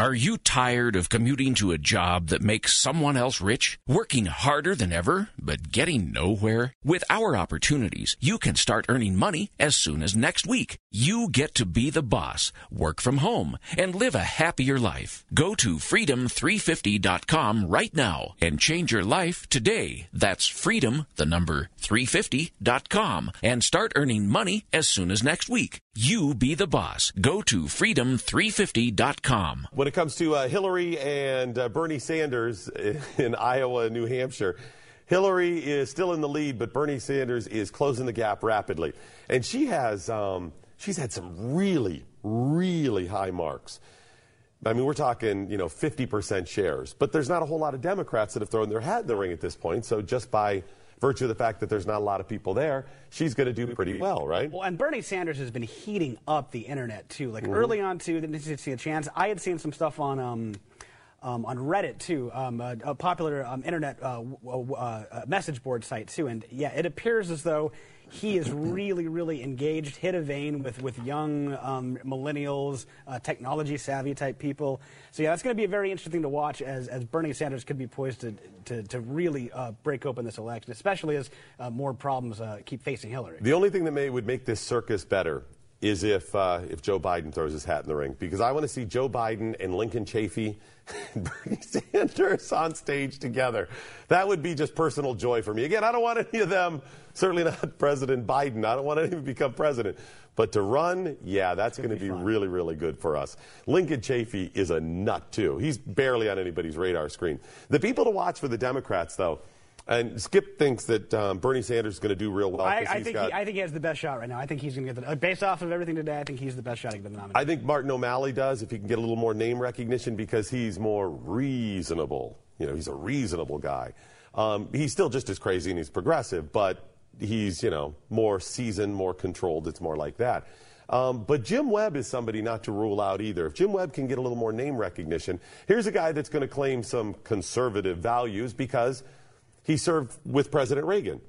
Are you tired of commuting to a job that makes someone else rich? Working harder than ever, but getting nowhere? With our opportunities, you can start earning money as soon as next week. You get to be the boss, work from home, and live a happier life. Go to freedom350.com right now and change your life today. That's freedom, the number 350.com, and start earning money as soon as next week. You be the boss. Go to freedom350.com. When it comes to uh, Hillary and uh, Bernie Sanders in Iowa New Hampshire, Hillary is still in the lead, but Bernie Sanders is closing the gap rapidly. And she has, um, she's had some really, really high marks. I mean, we're talking, you know, 50% shares. But there's not a whole lot of Democrats that have thrown their hat in the ring at this point. So just by virtue of the fact that there's not a lot of people there, she's going to do pretty well, right? Well, and Bernie Sanders has been heating up the internet too. Like mm-hmm. early on, too, didn't see a chance. I had seen some stuff on. Um, um, on Reddit too, um, a, a, popular um, internet uh, uh, message board site too, and yeah, it appears as though he is really, really engaged, hit a vein with, with young um, millennials, uh, technology savvy type people. So, yeah, that's going to be a very interesting to watch as, as Bernie Sanders could be poised to, to, to really uh, break open this election, especially as uh, more problems uh, keep facing Hillary. The only thing that may would make this circus better is if uh, if Joe Biden throws his hat in the ring because I want to see Joe Biden and Lincoln Chafee and Bernie Sanders on stage together. That would be just personal joy for me. Again, I don't want any of them. Certainly not President Biden. I don't want any of them to become president. But to run, yeah, that's going to be, be really, really good for us. Lincoln Chafee is a nut too. He's barely on anybody's radar screen. The people to watch for the Democrats, though. And Skip thinks that um, Bernie Sanders is going to do real well. I, I think got, he, I think he has the best shot right now. I think he's going to get the based off of everything today. I think he's the best shot to get the nomination. I think Martin O'Malley does if he can get a little more name recognition because he's more reasonable. You know, he's a reasonable guy. Um, he's still just as crazy and he's progressive, but he's you know more seasoned, more controlled. It's more like that. Um, but Jim Webb is somebody not to rule out either. If Jim Webb can get a little more name recognition, here's a guy that's going to claim some conservative values because he served with President Reagan.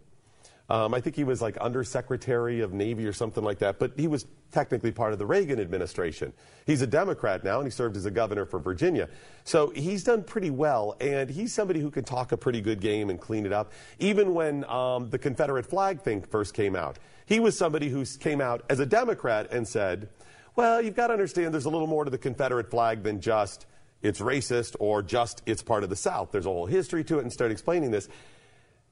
Um, I think he was like undersecretary of Navy or something like that, but he was technically part of the Reagan administration. He's a Democrat now, and he served as a governor for Virginia. So he's done pretty well, and he's somebody who can talk a pretty good game and clean it up. Even when um, the Confederate flag thing first came out, he was somebody who came out as a Democrat and said, well, you've got to understand there's a little more to the Confederate flag than just it's racist or just it's part of the South. There's a whole history to it and start explaining this.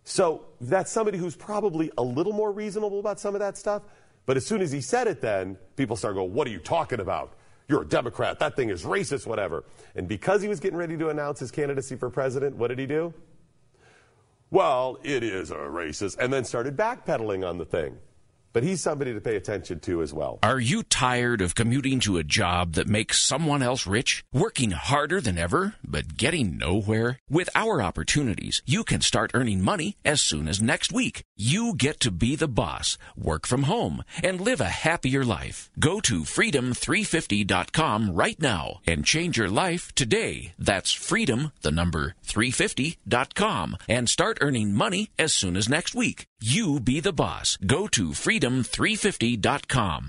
So that's somebody who's probably a little more reasonable about some of that stuff. But as soon as he said it, then people start going, What are you talking about? You're a Democrat. That thing is racist, whatever. And because he was getting ready to announce his candidacy for president, what did he do? Well, it is a racist. And then started backpedaling on the thing but he's somebody to pay attention to as well. Are you tired of commuting to a job that makes someone else rich? Working harder than ever, but getting nowhere? With our opportunities, you can start earning money as soon as next week. You get to be the boss, work from home, and live a happier life. Go to freedom350.com right now and change your life today. That's freedom, the number 350.com, and start earning money as soon as next week. You be the boss. Go to freedom350.com.